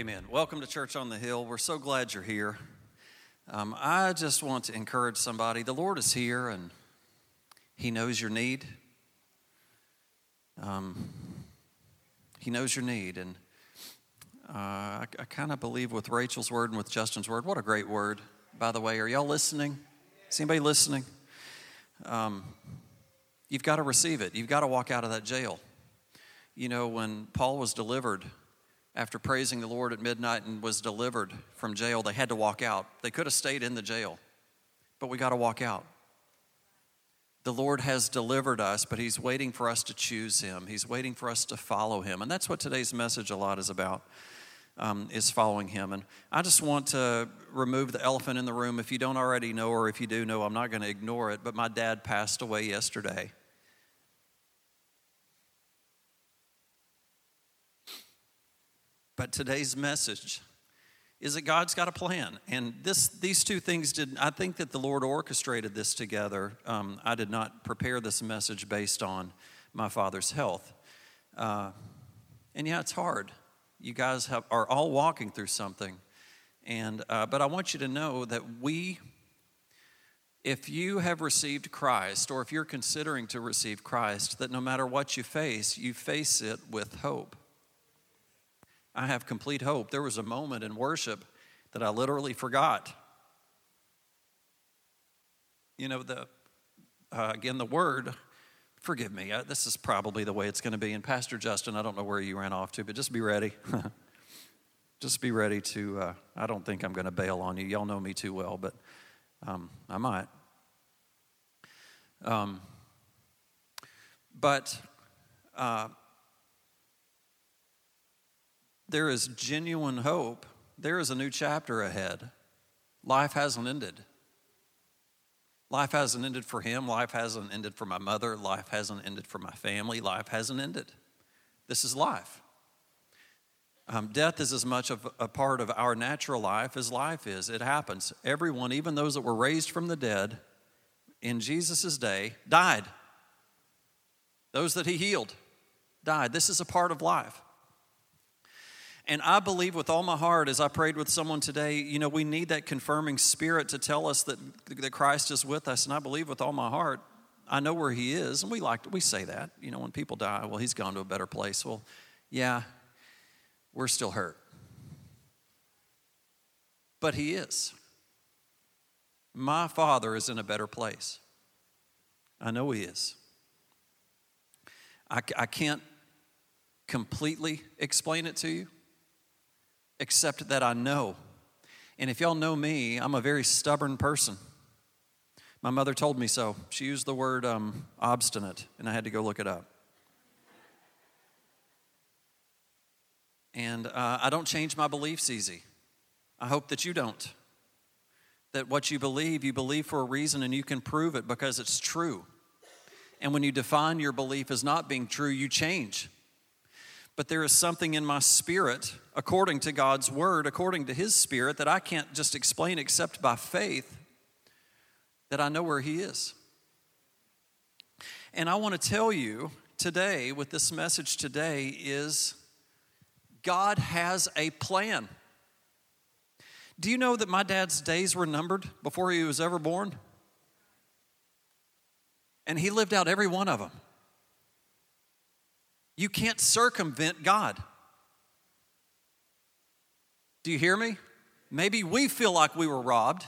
Amen. Welcome to Church on the Hill. We're so glad you're here. Um, I just want to encourage somebody. The Lord is here and He knows your need. Um, he knows your need. And uh, I, I kind of believe with Rachel's word and with Justin's word, what a great word, by the way. Are y'all listening? Is anybody listening? Um, you've got to receive it. You've got to walk out of that jail. You know, when Paul was delivered, after praising the Lord at midnight and was delivered from jail, they had to walk out. They could have stayed in the jail, but we got to walk out. The Lord has delivered us, but He's waiting for us to choose Him. He's waiting for us to follow Him. And that's what today's message a lot is about. Um, is following him. And I just want to remove the elephant in the room. If you don't already know, or if you do know, I'm not going to ignore it, but my dad passed away yesterday. But today's message is that God's got a plan. And this, these two things did, I think that the Lord orchestrated this together. Um, I did not prepare this message based on my father's health. Uh, and yeah, it's hard. You guys have, are all walking through something. And, uh, but I want you to know that we, if you have received Christ, or if you're considering to receive Christ, that no matter what you face, you face it with hope. I have complete hope. There was a moment in worship that I literally forgot. You know, the, uh, again, the word, forgive me, this is probably the way it's going to be. And Pastor Justin, I don't know where you ran off to, but just be ready. just be ready to, uh, I don't think I'm going to bail on you. Y'all know me too well, but um, I might. Um, but uh, there is genuine hope. There is a new chapter ahead. Life hasn't ended. Life hasn't ended for him. Life hasn't ended for my mother. Life hasn't ended for my family. Life hasn't ended. This is life. Um, death is as much of a part of our natural life as life is. It happens. Everyone, even those that were raised from the dead in Jesus' day, died. Those that he healed died. This is a part of life. And I believe with all my heart, as I prayed with someone today, you know, we need that confirming spirit to tell us that, that Christ is with us. And I believe with all my heart, I know where he is. And we like we say that, you know, when people die, well, he's gone to a better place. Well, yeah, we're still hurt. But he is. My father is in a better place. I know he is. I, I can't completely explain it to you except that I know. And if y'all know me, I'm a very stubborn person. My mother told me so. She used the word um, obstinate, and I had to go look it up. And uh, I don't change my beliefs easy. I hope that you don't. That what you believe, you believe for a reason and you can prove it because it's true. And when you define your belief as not being true, you change but there is something in my spirit, according to God's word, according to His spirit, that I can't just explain except by faith, that I know where He is. And I want to tell you today, with this message today, is God has a plan. Do you know that my dad's days were numbered before he was ever born? And he lived out every one of them. You can't circumvent God. Do you hear me? Maybe we feel like we were robbed.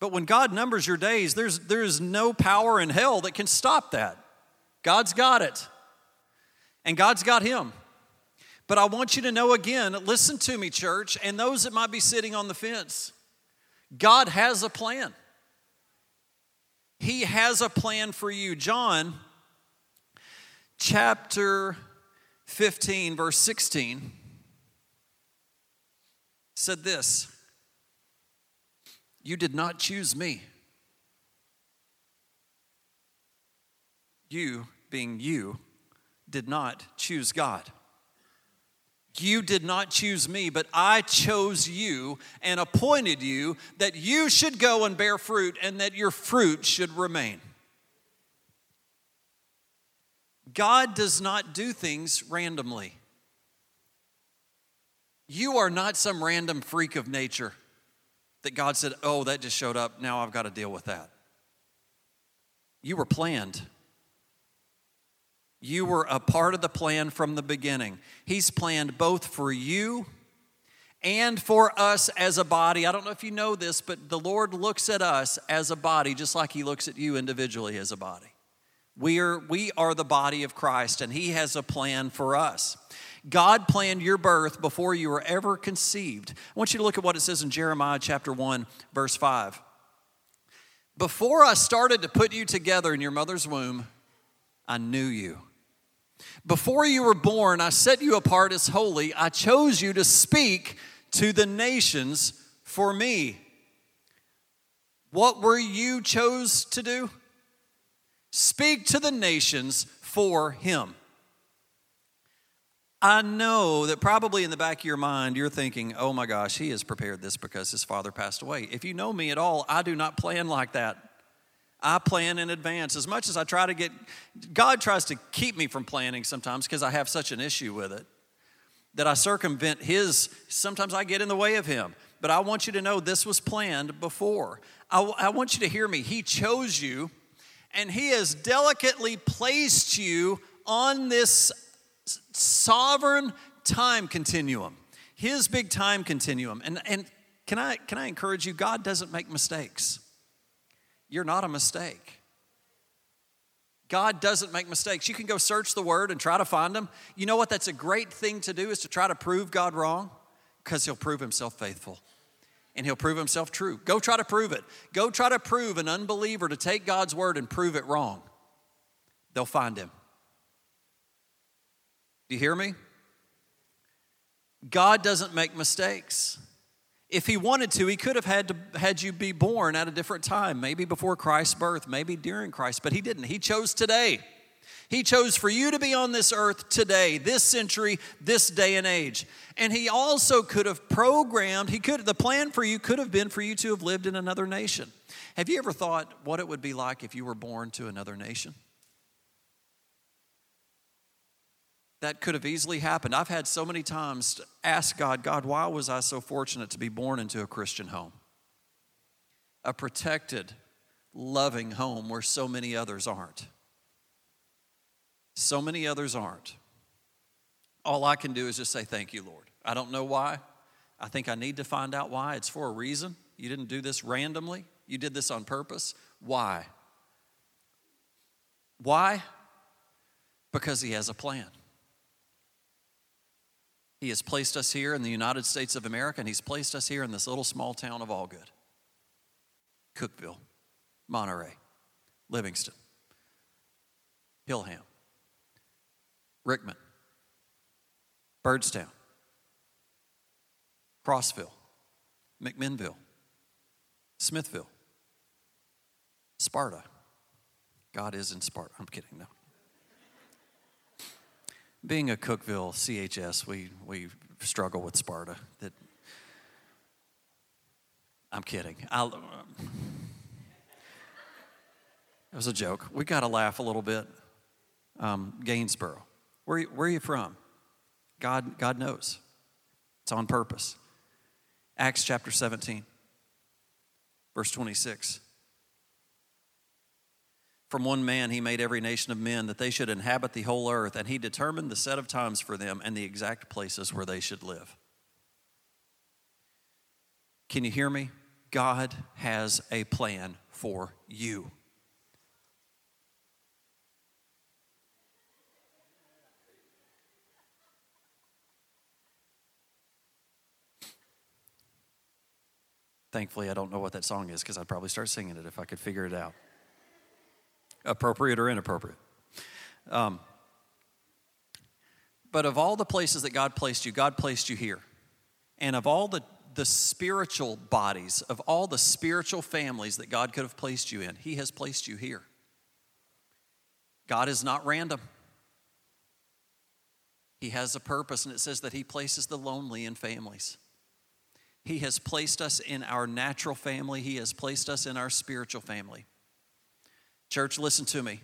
But when God numbers your days, there's, there's no power in hell that can stop that. God's got it. And God's got him. But I want you to know again listen to me, church, and those that might be sitting on the fence. God has a plan. He has a plan for you. John chapter 15, verse 16, said this You did not choose me. You, being you, did not choose God. You did not choose me, but I chose you and appointed you that you should go and bear fruit and that your fruit should remain. God does not do things randomly. You are not some random freak of nature that God said, Oh, that just showed up. Now I've got to deal with that. You were planned. You were a part of the plan from the beginning. He's planned both for you and for us as a body. I don't know if you know this, but the Lord looks at us as a body just like He looks at you individually as a body. We are, we are the body of Christ, and He has a plan for us. God planned your birth before you were ever conceived. I want you to look at what it says in Jeremiah chapter 1, verse 5. Before I started to put you together in your mother's womb, I knew you. Before you were born, I set you apart as holy. I chose you to speak to the nations for me. What were you chose to do? Speak to the nations for him. I know that probably in the back of your mind, you're thinking, oh my gosh, he has prepared this because his father passed away. If you know me at all, I do not plan like that. I plan in advance. As much as I try to get, God tries to keep me from planning sometimes because I have such an issue with it that I circumvent His, sometimes I get in the way of Him. But I want you to know this was planned before. I, I want you to hear me. He chose you and He has delicately placed you on this sovereign time continuum, his big time continuum. And, and can, I, can I encourage you? God doesn't make mistakes. You're not a mistake. God doesn't make mistakes. You can go search the word and try to find them. You know what? That's a great thing to do is to try to prove God wrong because he'll prove himself faithful and he'll prove himself true. Go try to prove it. Go try to prove an unbeliever to take God's word and prove it wrong. They'll find him. Do you hear me? God doesn't make mistakes. If he wanted to, he could have had to had you be born at a different time, maybe before Christ's birth, maybe during Christ, but he didn't. He chose today. He chose for you to be on this earth today, this century, this day and age. And he also could have programmed, he could the plan for you could have been for you to have lived in another nation. Have you ever thought what it would be like if you were born to another nation? that could have easily happened. I've had so many times ask God, God, why was I so fortunate to be born into a Christian home? A protected, loving home where so many others aren't. So many others aren't. All I can do is just say, Thank you, Lord. I don't know why. I think I need to find out why. It's for a reason. You didn't do this randomly, you did this on purpose. Why? Why? Because He has a plan. He has placed us here in the United States of America, and He's placed us here in this little small town of Algood, Cookeville, Monterey, Livingston, Hilham, Rickman, Byrdstown, Crossville, McMinnville, Smithville, Sparta. God is in Sparta. I'm kidding, no being a Cookeville CHS, we, we struggle with Sparta. That I'm kidding. I'll, it was a joke. We got to laugh a little bit. Um, Gainsboro. Where, where are you from? God, God knows. It's on purpose. Acts chapter 17, verse 26. From one man he made every nation of men that they should inhabit the whole earth, and he determined the set of times for them and the exact places where they should live. Can you hear me? God has a plan for you. Thankfully, I don't know what that song is because I'd probably start singing it if I could figure it out appropriate or inappropriate. Um, but of all the places that God placed you, God placed you here. And of all the, the spiritual bodies, of all the spiritual families that God could have placed you in, He has placed you here. God is not random. He has a purpose, and it says that He places the lonely in families. He has placed us in our natural family, He has placed us in our spiritual family. Church, listen to me.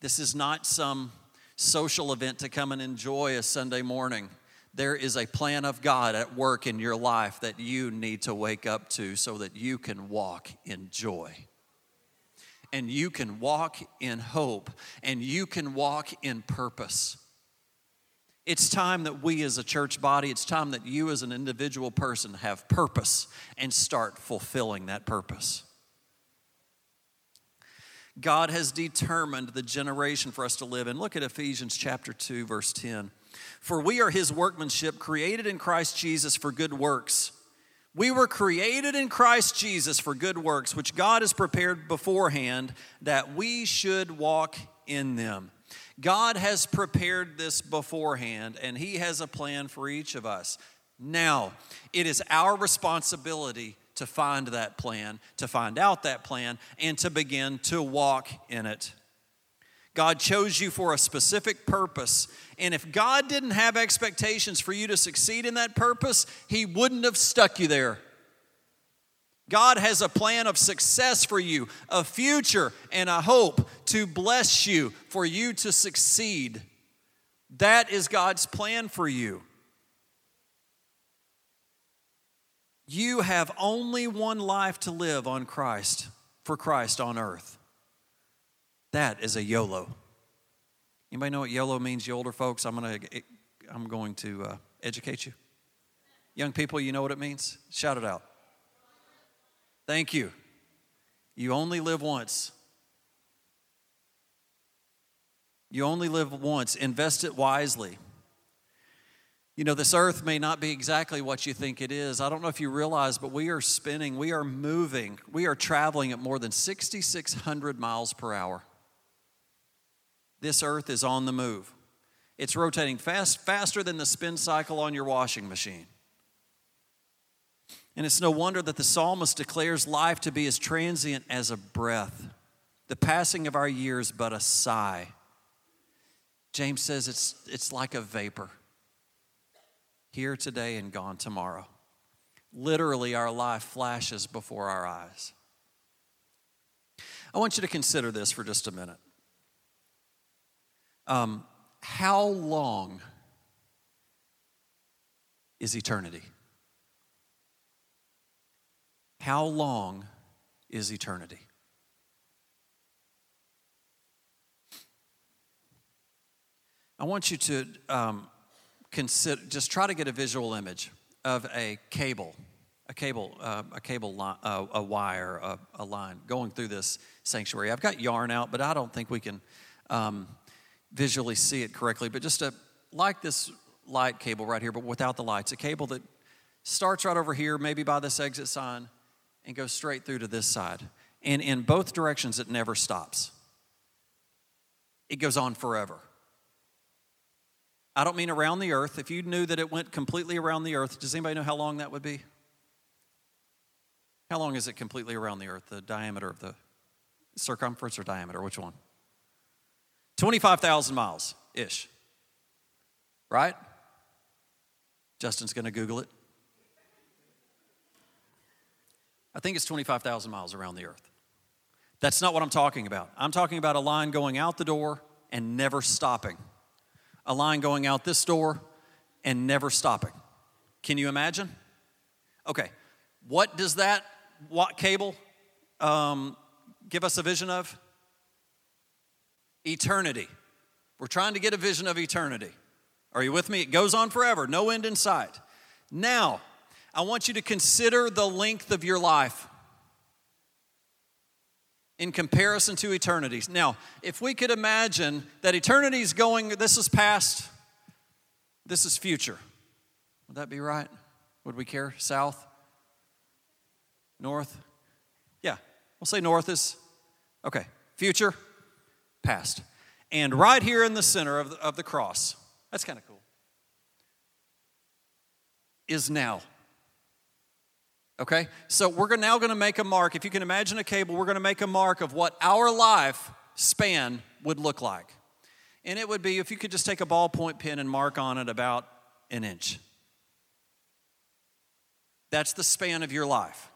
This is not some social event to come and enjoy a Sunday morning. there is a plan of God at work in your life that you need to wake up to so that you can walk in joy. And you can walk in hope and you can walk in purpose. It's time that we as a church body, it's time that you as an individual person have purpose and start fulfilling that purpose. God has determined the generation for us to live in. Look at Ephesians chapter 2 verse 10. For we are his workmanship, created in Christ Jesus for good works. We were created in Christ Jesus for good works, which God has prepared beforehand that we should walk in them. God has prepared this beforehand, and He has a plan for each of us. Now, it is our responsibility to find that plan, to find out that plan, and to begin to walk in it. God chose you for a specific purpose. And if God didn't have expectations for you to succeed in that purpose, He wouldn't have stuck you there. God has a plan of success for you, a future, and a hope to bless you, for you to succeed. That is God's plan for you. You have only one life to live on Christ, for Christ on earth. That is a YOLO. Anybody know what YOLO means, you older folks? I'm, gonna, I'm going to uh, educate you. Young people, you know what it means? Shout it out. Thank you. You only live once. You only live once. Invest it wisely. You know, this earth may not be exactly what you think it is. I don't know if you realize, but we are spinning, we are moving, we are traveling at more than 6,600 miles per hour. This earth is on the move. It's rotating fast, faster than the spin cycle on your washing machine. And it's no wonder that the psalmist declares life to be as transient as a breath, the passing of our years but a sigh. James says it's, it's like a vapor, here today and gone tomorrow. Literally, our life flashes before our eyes. I want you to consider this for just a minute. Um, how long is eternity? How long is eternity? I want you to um, consider, just try to get a visual image of a cable, a cable, uh, a cable uh, a wire, a, a, line going through this sanctuary. I've got yarn out, but I don't think we can um, visually see it correctly, but just a, like this light cable right here, but without the lights, a cable that starts right over here, maybe by this exit sign, and goes straight through to this side. And in both directions, it never stops. It goes on forever. I don't mean around the earth. If you knew that it went completely around the earth, does anybody know how long that would be? How long is it completely around the earth? The diameter of the circumference or diameter? Which one? 25,000 miles ish. Right? Justin's going to Google it. I think it's 25,000 miles around the earth. That's not what I'm talking about. I'm talking about a line going out the door and never stopping, a line going out this door and never stopping. Can you imagine? Okay, what does that what cable um, give us a vision of? eternity. We're trying to get a vision of eternity. Are you with me? It goes on forever, no end in sight. Now, I want you to consider the length of your life in comparison to eternities. Now, if we could imagine that eternity is going, this is past, this is future. Would that be right? Would we care? South? North? Yeah, we'll say north is, okay. Future? past. And right here in the center of the, of the cross, that's kind of cool, is now. Okay? So we're now going to make a mark. If you can imagine a cable, we're going to make a mark of what our life span would look like. And it would be if you could just take a ballpoint pen and mark on it about an inch. That's the span of your life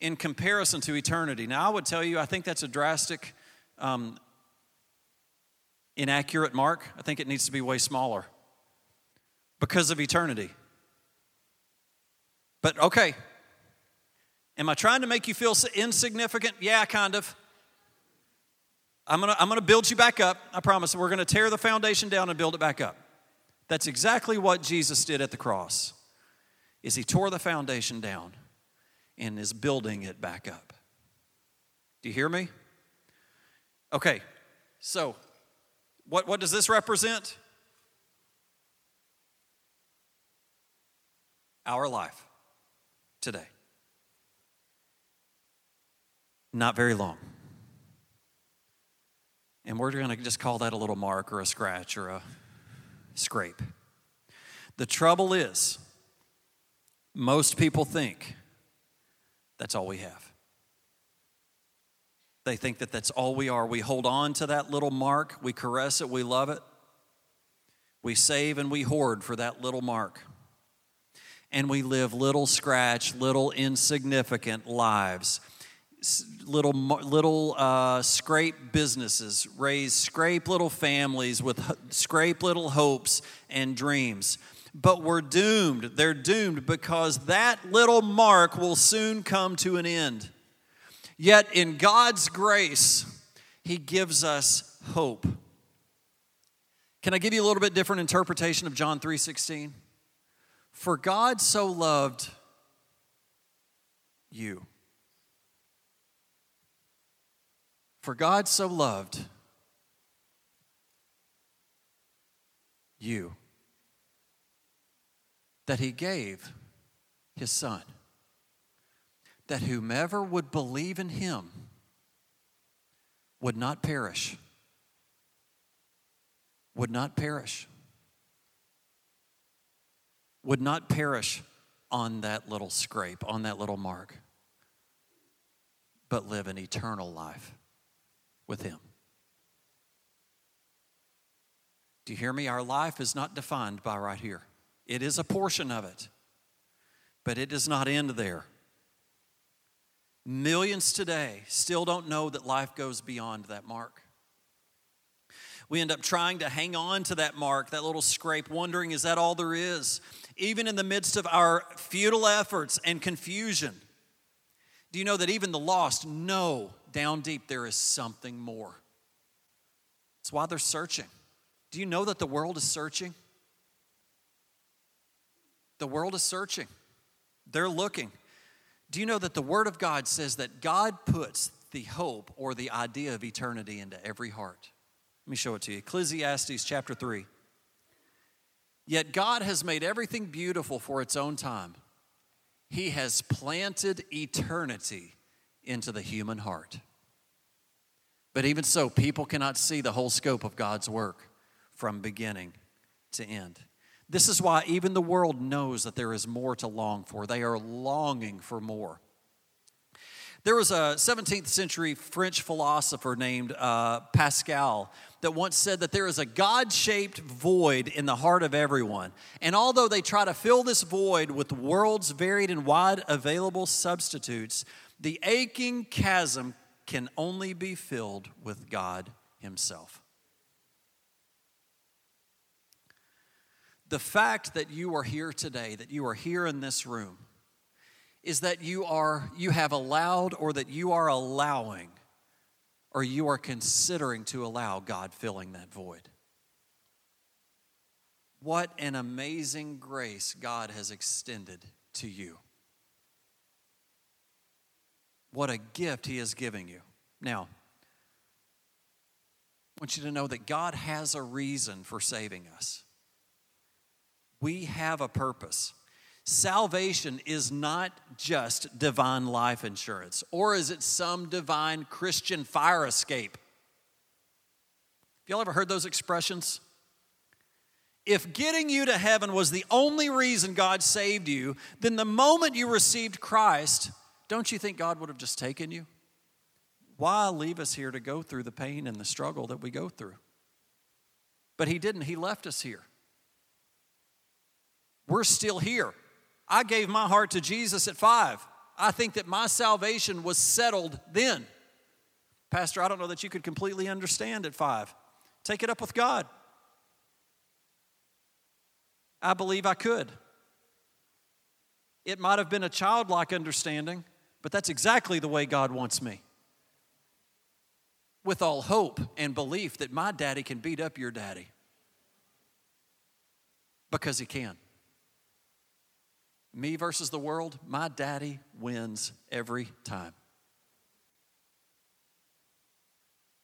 in comparison to eternity. Now, I would tell you, I think that's a drastic um, inaccurate mark. I think it needs to be way smaller. because of eternity. But okay, am I trying to make you feel insignificant? Yeah, kind of. I'm gonna, I'm gonna build you back up. I promise. We're gonna tear the foundation down and build it back up. That's exactly what Jesus did at the cross. Is he tore the foundation down and is building it back up. Do you hear me? Okay, so what, what does this represent? Our life today. Not very long. And we're going to just call that a little mark or a scratch or a scrape. The trouble is, most people think that's all we have. They think that that's all we are. We hold on to that little mark, we caress it, we love it. We save and we hoard for that little mark. And we live little scratch, little insignificant lives. Little, little uh, scrape businesses, raise scrape little families with scrape little hopes and dreams but we're doomed. They're doomed because that little mark will soon come to an end. Yet, in God's grace, He gives us hope. Can I give you a little bit different interpretation of John 3:16? For God so loved you. For God so loved you that he gave his son, that whomever would believe in him would not perish. Would not perish. Would not perish on that little scrape, on that little mark, but live an eternal life with him. Do you hear me? Our life is not defined by right here. It is a portion of it, but it does not end there. Millions today still don't know that life goes beyond that mark. We end up trying to hang on to that mark, that little scrape, wondering, is that all there is? Even in the midst of our futile efforts and confusion. Do you know that even the lost know down deep there is something more? That's why they're searching. Do you know that the world is searching? The world is searching, they're looking. Do you know that the Word of God says that God puts the hope or the idea of eternity into every heart? Let me show it to you. Ecclesiastes chapter 3. Yet God has made everything beautiful for its own time. He has planted eternity into the human heart. But even so, people cannot see the whole scope of God's work from beginning to end. This is why even the world knows that there is more to long for. They are longing for more. There was a 17th century French philosopher named uh, Pascal that once said that there is a God shaped void in the heart of everyone. And although they try to fill this void with the world's varied and wide available substitutes, the aching chasm can only be filled with God Himself. The fact that you are here today, that you are here in this room, is that you are you have allowed or that you are allowing or you are considering to allow God filling that void. What an amazing grace God has extended to you. What a gift He is giving you. Now, I want you to know that God has a reason for saving us. We have a purpose. Salvation is not just divine life insurance, or is it some divine Christian fire escape? Have y'all ever heard those expressions? If getting you to heaven was the only reason God saved you, then the moment you received Christ, don't you think God would have just taken you? Why leave us here to go through the pain and the struggle that we go through? But He didn't, He left us here. We're still here. I gave my heart to Jesus at five. I think that my salvation was settled then. Pastor, I don't know that you could completely understand at five. Take it up with God. I believe I could. It might have been a childlike understanding, but that's exactly the way God wants me. With all hope and belief that my daddy can beat up your daddy because he can. Me versus the world, my daddy wins every time.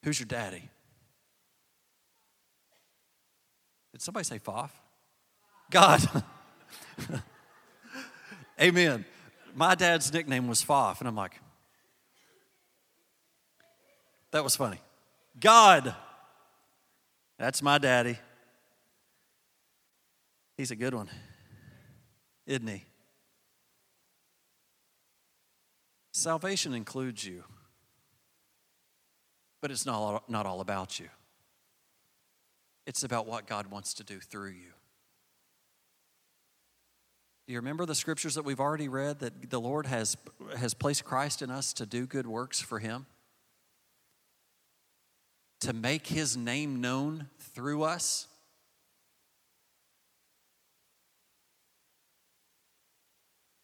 Who's your daddy? Did somebody say Foff? God. Amen. My dad's nickname was Foff, and I'm like, that was funny. God. That's my daddy. He's a good one, isn't he? Salvation includes you, but it's not, not all about you. It's about what God wants to do through you. Do you remember the scriptures that we've already read that the Lord has, has placed Christ in us to do good works for Him? To make His name known through us?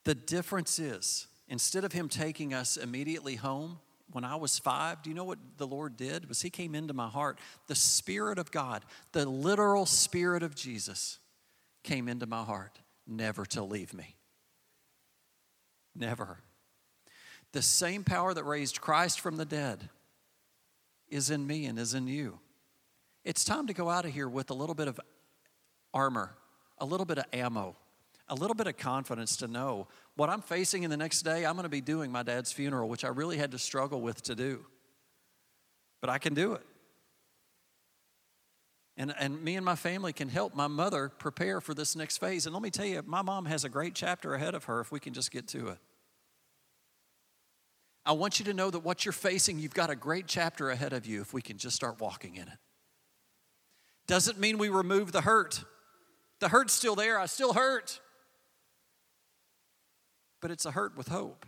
The difference is, instead of Him taking us immediately home, when I was five, do you know what the Lord did? Was He came into my heart. The Spirit of God, the literal Spirit of Jesus, came into my heart never to leave me. Never. The same power that raised Christ from the dead is in me and is in you. It's time to go out of here with a little bit of armor, a little bit of ammo, a little bit of confidence to know what I'm facing in the next day. I'm going to be doing my dad's funeral, which I really had to struggle with to do. But I can do it. And, and me and my family can help my mother prepare for this next phase. And let me tell you, my mom has a great chapter ahead of her if we can just get to it. I want you to know that what you're facing, you've got a great chapter ahead of you if we can just start walking in it. Doesn't mean we remove the hurt. The hurt's still there. I still hurt. But it's a hurt with hope.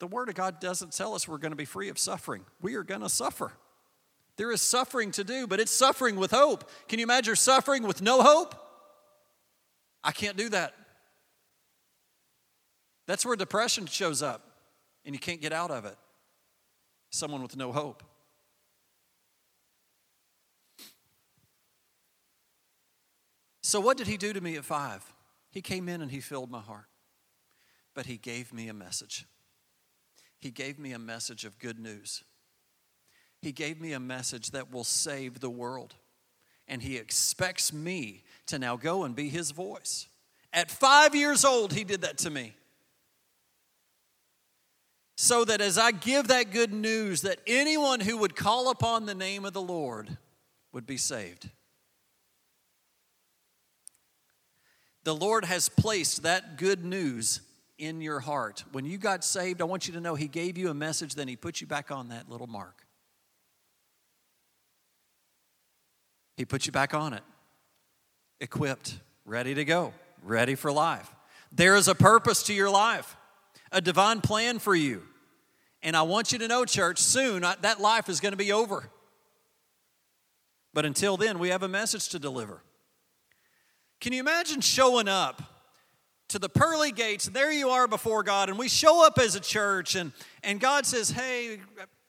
The Word of God doesn't tell us we're going to be free of suffering. We are going to suffer. There is suffering to do, but it's suffering with hope. Can you imagine suffering with no hope? I can't do that. That's where depression shows up, and you can't get out of it. Someone with no hope. So, what did he do to me at five? He came in and he filled my heart, but he gave me a message. He gave me a message of good news. He gave me a message that will save the world. And He expects me to now go and be His voice. At five years old, He did that to me. So that as I give that good news, that anyone who would call upon the name of the Lord would be saved. The Lord has placed that good news in your heart. When you got saved, I want you to know He gave you a message, then He put you back on that little mark. He put you back on it, equipped, ready to go, ready for life. There is a purpose to your life, a divine plan for you. And I want you to know, church, soon that life is going to be over. But until then, we have a message to deliver. Can you imagine showing up to the pearly gates? And there you are before God, and we show up as a church, and, and God says, Hey,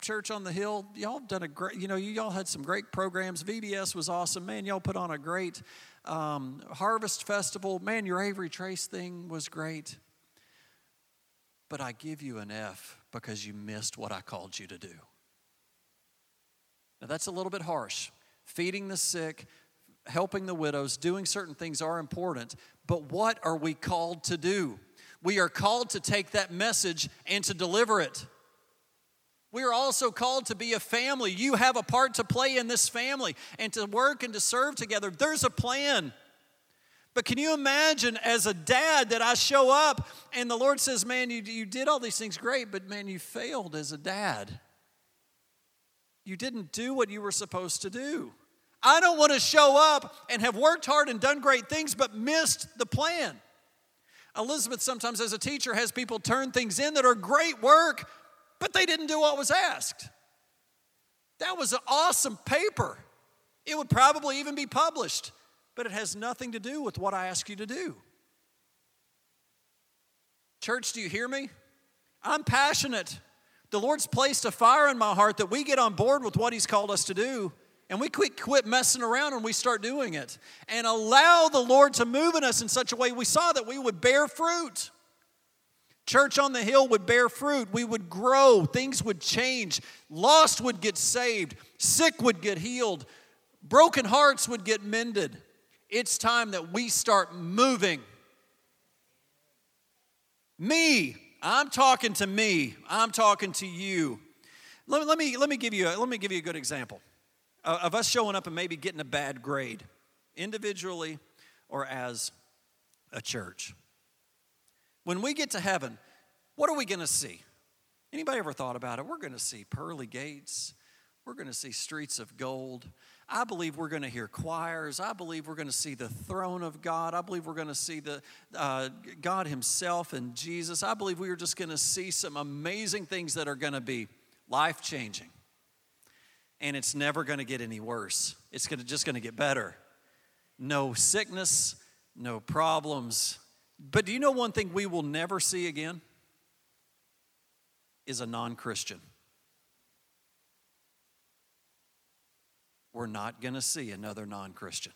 Church on the Hill, y'all done a great, you know, y'all had some great programs. VBS was awesome. Man, y'all put on a great um, harvest festival. Man, your Avery Trace thing was great. But I give you an F because you missed what I called you to do. Now, that's a little bit harsh. Feeding the sick, helping the widows, doing certain things are important, but what are we called to do? We are called to take that message and to deliver it. We are also called to be a family. You have a part to play in this family and to work and to serve together. There's a plan. But can you imagine as a dad that I show up and the Lord says, Man, you, you did all these things great, but man, you failed as a dad. You didn't do what you were supposed to do. I don't want to show up and have worked hard and done great things, but missed the plan. Elizabeth, sometimes as a teacher, has people turn things in that are great work, but they didn't do what was asked. That was an awesome paper. It would probably even be published, but it has nothing to do with what I ask you to do. Church, do you hear me? I'm passionate. The Lord's placed a fire in my heart that we get on board with what He's called us to do and we quit, quit messing around and we start doing it and allow the Lord to move in us in such a way we saw that we would bear fruit. Church on the Hill would bear fruit. We would grow. Things would change. Lost would get saved. Sick would get healed. Broken hearts would get mended. It's time that we start moving. Me, I'm talking to me. I'm talking to you. Let, let, me, let, me, give you a, let me give you a good example of us showing up and maybe getting a bad grade, individually or as a church. When we get to heaven, what are we going to see? Anybody ever thought about it? We're going to see pearly gates. We're going to see streets of gold. I believe we're going to hear choirs. I believe we're going to see the throne of God. I believe we're going to see the uh, God Himself and Jesus. I believe we are just going to see some amazing things that are going to be life changing and it's never going to get any worse. It's gonna, just going to get better. No sickness, no problems. But do you know one thing we will never see again? Is a non Christian. We're not going to see another non Christian.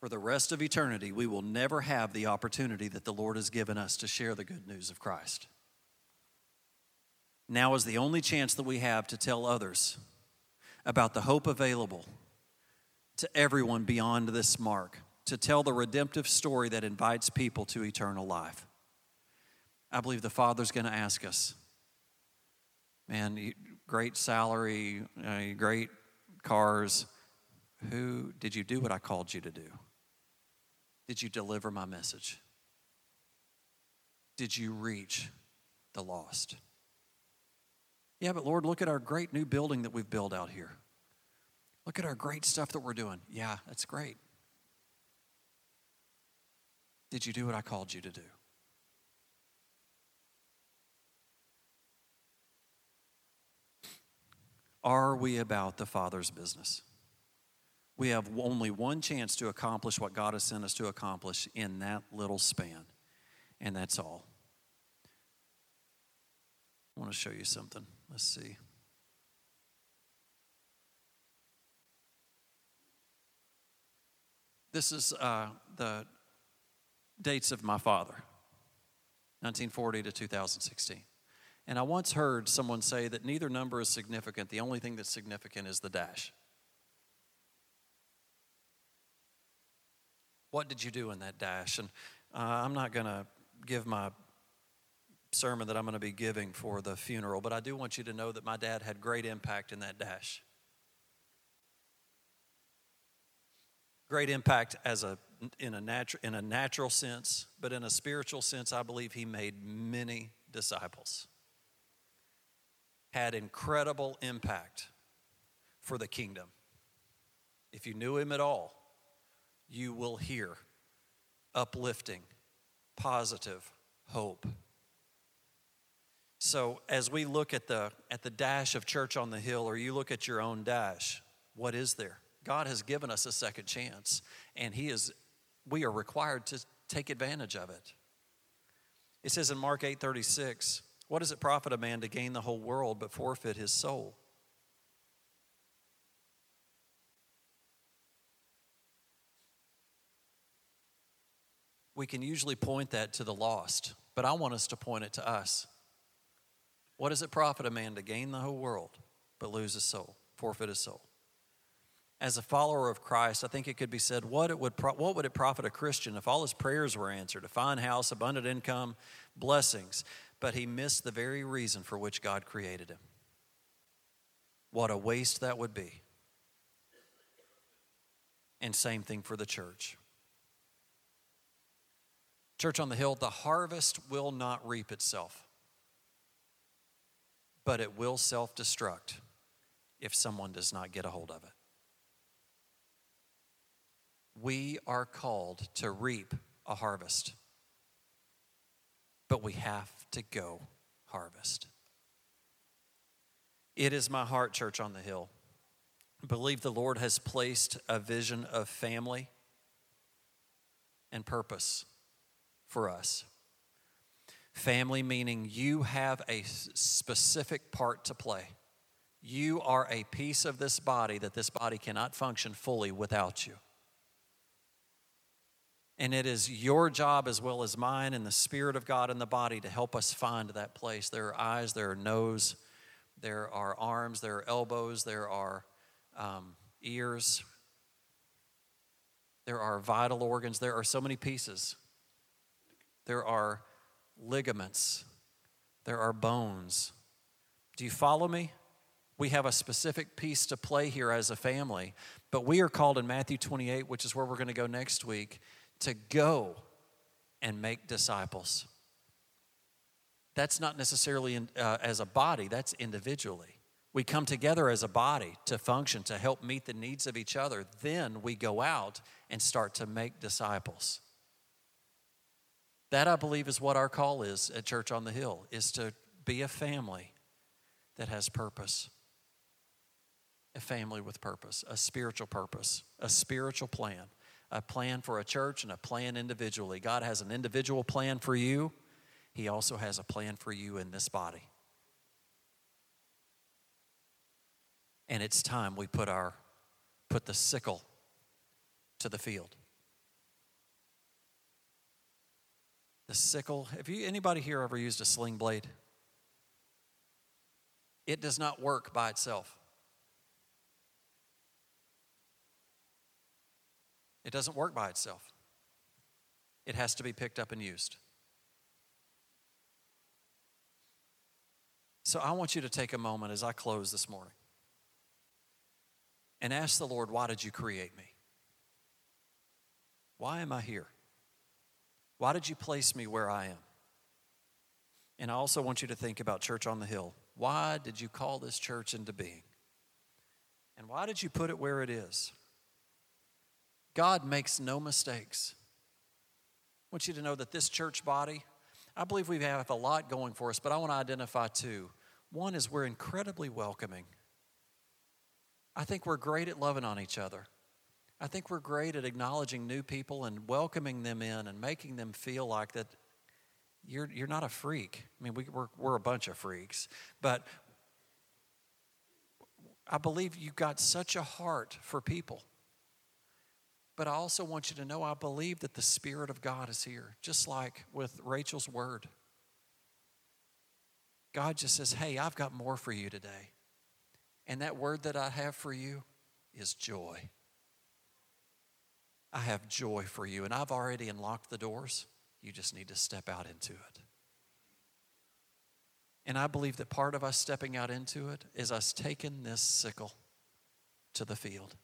For the rest of eternity, we will never have the opportunity that the Lord has given us to share the good news of Christ. Now is the only chance that we have to tell others about the hope available to everyone beyond this mark, to tell the redemptive story that invites people to eternal life. I believe the Father's going to ask us, man, great salary, uh, great cars. Who did you do what I called you to do? Did you deliver my message? Did you reach the lost? Yeah, but Lord, look at our great new building that we've built out here. Look at our great stuff that we're doing. Yeah, that's great. Did you do what I called you to do? Are we about the Father's business? We have only one chance to accomplish what God has sent us to accomplish in that little span, and that's all. I want to show you something. Let's see. This is uh, the dates of my father, 1940 to 2016. And I once heard someone say that neither number is significant. The only thing that's significant is the dash. What did you do in that dash? And uh, I'm not going to give my sermon that I'm going to be giving for the funeral, but I do want you to know that my dad had great impact in that dash. Great impact as a in a natural in a natural sense, but in a spiritual sense, I believe he made many disciples. Had incredible impact for the kingdom. If you knew him at all, you will hear uplifting, positive hope so as we look at the at the dash of church on the hill or you look at your own dash, what is there? God has given us a second chance and he is we are required to take advantage of it. It says in Mark 8:36, what does it profit a man to gain the whole world but forfeit his soul? We can usually point that to the lost, but I want us to point it to us. What does it profit a man to gain the whole world but lose his soul, forfeit his soul? As a follower of Christ, I think it could be said, what, it would pro- what would it profit a Christian if all his prayers were answered, a fine house, abundant income, blessings, but he missed the very reason for which God created him? What a waste that would be. And same thing for the church. Church on the Hill, the harvest will not reap itself but it will self destruct if someone does not get a hold of it. We are called to reap a harvest, but we have to go harvest. It is my heart, Church on the Hill. I believe the Lord has placed a vision of family and purpose for us. Family meaning you have a specific part to play. You are a piece of this body that this body cannot function fully without you. And it is your job as well as mine and the Spirit of God in the body to help us find that place. There are eyes, there are nose, there are arms, there are elbows, there are um, ears, there are vital organs, there are so many pieces. There are ligaments, there are bones. Do you follow me? We have a specific piece to play here as a family, but we are called in Matthew 28, which is where we're going to go next week, to go and make disciples. That's not necessarily in, uh, as a body, that's individually. We come together as a body to function, to help meet the needs of each other. Then we go out and start to make disciples. That, I believe, is what our call is at Church on the Hill, is to be a family that has purpose. A family with purpose, a spiritual purpose, a spiritual plan, a plan for a church and a plan individually. God has an individual plan for you, He also has a plan for you in this body. And it's time we put our put the sickle to the field. The sickle, have you anybody here ever used a sling blade? It does not work by itself. It doesn't work by itself. It has to be picked up and used. So I want you to take a moment as I close this morning and ask the Lord, Why did you create me? Why am I here? Why did you place me where I am? And I also want you to think about Church on the Hill. Why did you call this church into being? And why did you put it where it is? God makes no mistakes. I want you to know that this church body, I believe we have a lot going for us, but I want to identify two. One is we're incredibly welcoming. I think we're great at loving on each other. I think we're great at acknowledging new people and welcoming them in and making them feel like that you're, you're not a freak. I mean, we, we're, we're a bunch of freaks, but I believe you've got such a heart for people. But I also want you to know I believe that the Spirit of God is here, just like with Rachel's word. God just says, Hey, I've got more for you today. And that word that I have for you is joy. I have joy for you, and I've already unlocked the doors. You just need to step out into it. And I believe that part of us stepping out into it is us taking this sickle to the field.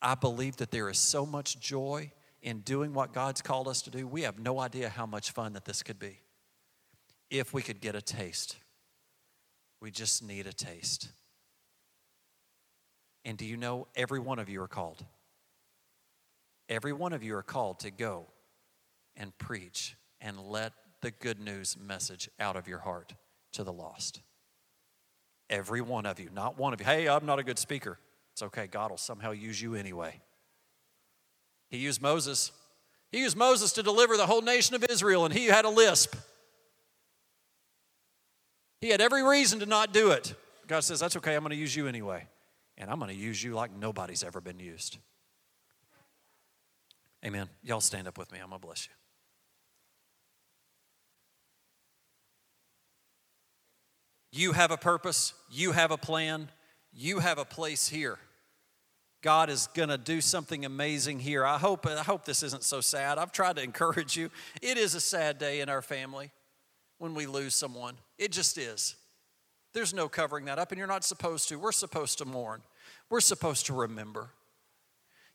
I believe that there is so much joy in doing what God's called us to do. We have no idea how much fun that this could be if we could get a taste. We just need a taste. And do you know every one of you are called? Every one of you are called to go and preach and let the good news message out of your heart to the lost. Every one of you, not one of you. Hey, I'm not a good speaker. It's okay. God will somehow use you anyway. He used Moses. He used Moses to deliver the whole nation of Israel, and he had a lisp. He had every reason to not do it. God says, That's okay. I'm going to use you anyway. And I'm going to use you like nobody's ever been used. Amen. Y'all stand up with me. I'm going to bless you. You have a purpose, you have a plan, you have a place here. God is going to do something amazing here. I hope, I hope this isn't so sad. I've tried to encourage you. It is a sad day in our family when we lose someone. It just is. There's no covering that up, and you're not supposed to. We're supposed to mourn, we're supposed to remember.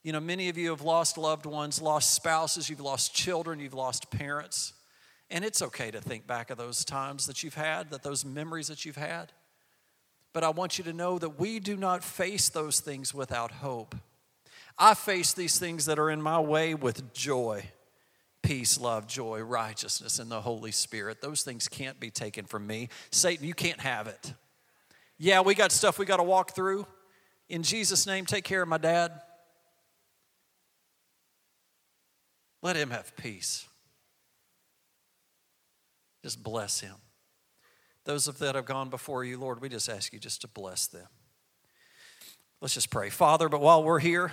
You know, many of you have lost loved ones, lost spouses, you've lost children, you've lost parents. And it's okay to think back of those times that you've had, that those memories that you've had. But I want you to know that we do not face those things without hope. I face these things that are in my way with joy peace, love, joy, righteousness, and the Holy Spirit. Those things can't be taken from me. Satan, you can't have it. Yeah, we got stuff we got to walk through. In Jesus' name, take care of my dad. Let him have peace. Just bless him. Those of that have gone before you, Lord, we just ask you just to bless them. Let's just pray. Father, but while we're here,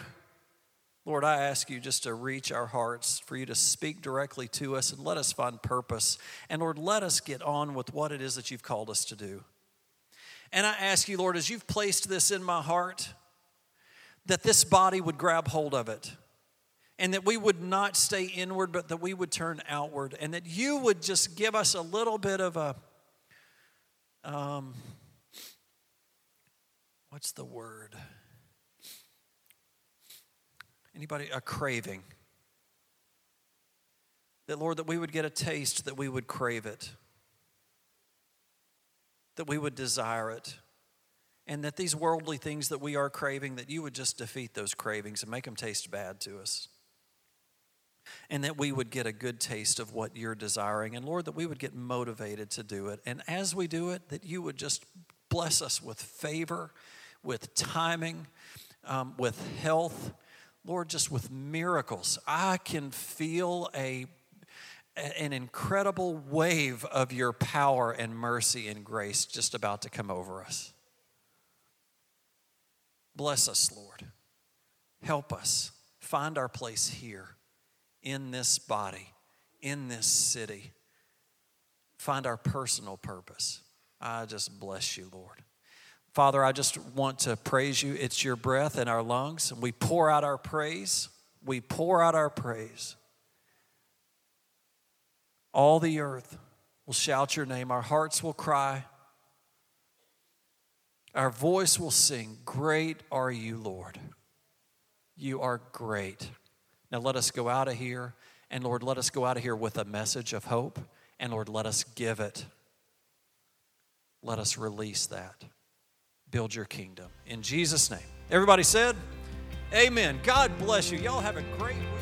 Lord, I ask you just to reach our hearts, for you to speak directly to us and let us find purpose. And Lord, let us get on with what it is that you've called us to do. And I ask you, Lord, as you've placed this in my heart, that this body would grab hold of it. And that we would not stay inward, but that we would turn outward. And that you would just give us a little bit of a, um, what's the word? Anybody, a craving. That, Lord, that we would get a taste, that we would crave it that we would desire it. And that these worldly things that we are craving, that you would just defeat those cravings and make them taste bad to us. And that we would get a good taste of what you're desiring. And Lord, that we would get motivated to do it. And as we do it, that you would just bless us with favor, with timing, um, with health, Lord, just with miracles. I can feel a an incredible wave of your power and mercy and grace just about to come over us. Bless us, Lord. Help us find our place here in this body, in this city. Find our personal purpose. I just bless you, Lord. Father, I just want to praise you. It's your breath in our lungs, and we pour out our praise. We pour out our praise. All the earth will shout your name. Our hearts will cry. Our voice will sing, Great are you, Lord. You are great. Now let us go out of here. And Lord, let us go out of here with a message of hope. And Lord, let us give it. Let us release that. Build your kingdom. In Jesus' name. Everybody said, Amen. God bless you. Y'all have a great week.